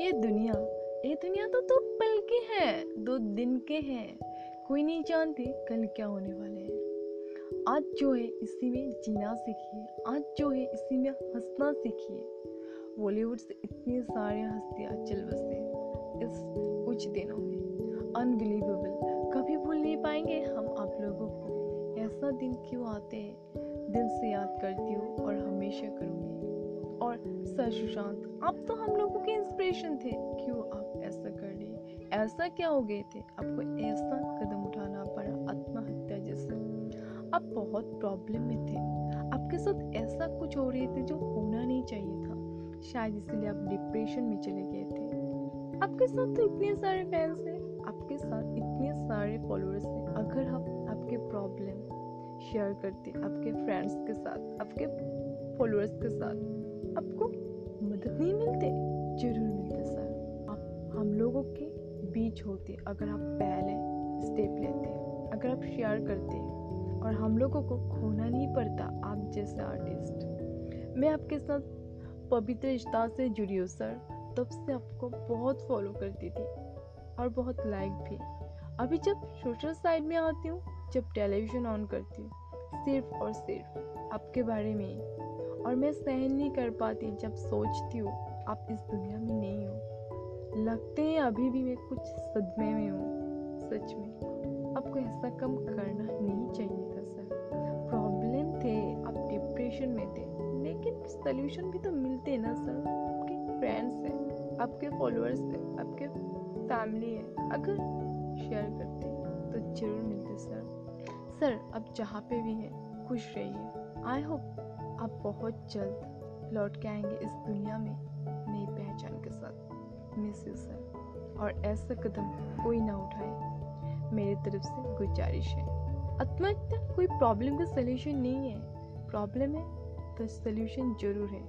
ये दुनिया ये दुनिया तो दो पल की है, दो दिन के हैं। कोई नहीं जानते कल क्या होने वाले हैं। आज जो है, इसी में जीना सीखिए। आज जो है, इसी में हंसना सीखिए। बॉलीवुड से इतनी सारे हस्तियाँ चल बसे इस कुछ दिनों में। अनबिलीवेबल कभी भूल नहीं पाएँगे हम आप लोगों को। ऐसा दिन क्यों आते हैं? दिल से याद करती हूँ और हमेशा करूँगी। सर सुशांत आप तो हम लोगों के इंस्पिरेशन थे। क्यों आप ऐसा कर लिए ऐसा क्या हो गए थे? आपको ऐसा कदम उठाना पड़ा, आत्महत्या जैसे। आप बहुत प्रॉब्लम में थे। आपके साथ ऐसा कुछ हो रहे थे जो होना नहीं चाहिए था। शायद इसलिए आप डिप्रेशन में चले गए थे। आपके साथ तो इतने सारे फैंस हैं। आपके साथ इतने सारे फॉलोअर्स हैं। अगर हम आपके प्रॉब्लम शेयर करते, आपके फ्रेंड्स के साथ, आपके फॉलोअर्स के साथ आपको मदद नहीं मिलते? ज़रूर मिलते सर। आप, हम लोगों के बीच होते अगर आप पहले स्टेप लेते अगर आप शेयर करते और हम लोगों को खोना नहीं पड़ता, आप जैसे आर्टिस्ट मैं आपके साथ पवित्र रिश्ता से जुड़ी हूँ, सर। तब से आपको बहुत फॉलो करती थी, और बहुत लाइक भी। अभी जब सोशल साइड में आती हूँ, जब टेलीविज़न ऑन करती हूँ, सिर्फ़ और सिर्फ़ आपके बारे में और मैं सहन नहीं कर पाती जब सोचती हूँ, आप इस दुनिया में नहीं हो। लगते हैं अभी भी मैं कुछ सदमे में हूँ, सच में। आपको ऐसा कम करना नहीं चाहिए था, सर। प्रॉब्लम थे, आप डिप्रेशन में थे, लेकिन सोल्यूशन भी तो मिलते हैं ना, सर। आपके फ्रेंड्स हैं, आपके फॉलोअर्स हैं, आपके फैमिली है। अगर शेयर करते तो ज़रूर मिलते, सर। सर अब जहाँ पे भी हैं, खुश रहिए। आई होप आप बहुत जल्द लौट के आएँगे इस दुनिया में नई पहचान के साथ, मिस यू, सर। और ऐसा कदम कोई ना उठाए। मेरी तरफ़ से गुजारिश है। आत्महत्या कोई प्रॉब्लम का सलूशन नहीं है। प्रॉब्लम है तो सलूशन ज़रूर है।